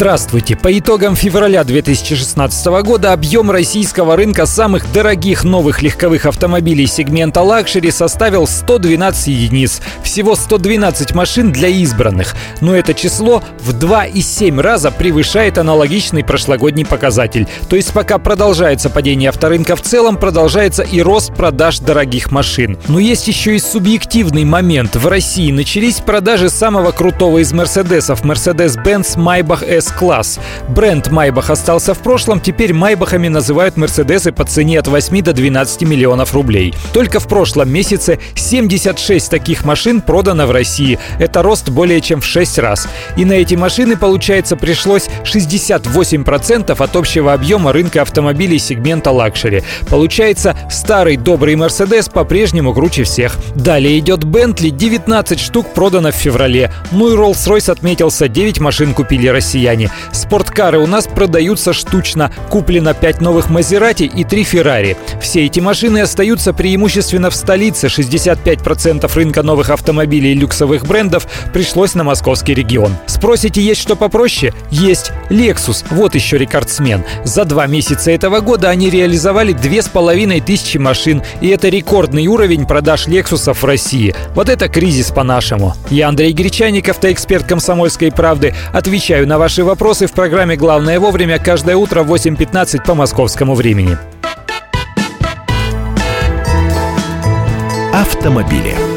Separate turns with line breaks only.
Здравствуйте! По итогам февраля 2016 года объем российского рынка самых дорогих новых легковых автомобилей сегмента luxury составил 112 единиц. Всего 112 машин для избранных. Но это число в 2,7 раза превышает аналогичный прошлогодний показатель. То есть пока продолжается падение авторынка в целом, продолжается и рост продаж дорогих машин. Но есть еще и субъективный момент. В России начались продажи самого крутого из Мерседесов Mercedes-Benz Maybach S S-класс. Бренд Майбах остался в прошлом, теперь Майбахами называют Мерседесы по цене от 8 до 12 миллионов рублей. Только в прошлом месяце 76 таких машин продано в России. Это рост более чем в 6 раз. И на эти машины, получается, пришлось 68% от общего объема рынка автомобилей сегмента luxury. Получается, старый добрый Мерседес по-прежнему круче всех. Далее идет Бентли, 19 штук продано в феврале. Ну и Rolls-Royce отметился, 9 машин купили россияне компании. Спорткары у нас продаются штучно. Куплено 5 новых Maserati и 3 Феррари. Все эти машины остаются преимущественно в столице. 65% рынка новых автомобилей люксовых брендов пришлось на московский регион. Спросите, есть что попроще? Есть. Lexus. Вот еще рекордсмен. За два месяца этого года они реализовали 2500 машин. И это рекордный уровень продаж Lexus в России. Вот это кризис по-нашему. Я Андрей Гречаник, автоэксперт «Комсомольской правды». Отвечаю на ваши вопросы в программе «Главное вовремя» каждое утро в 8.15 по московскому времени.
Автомобили.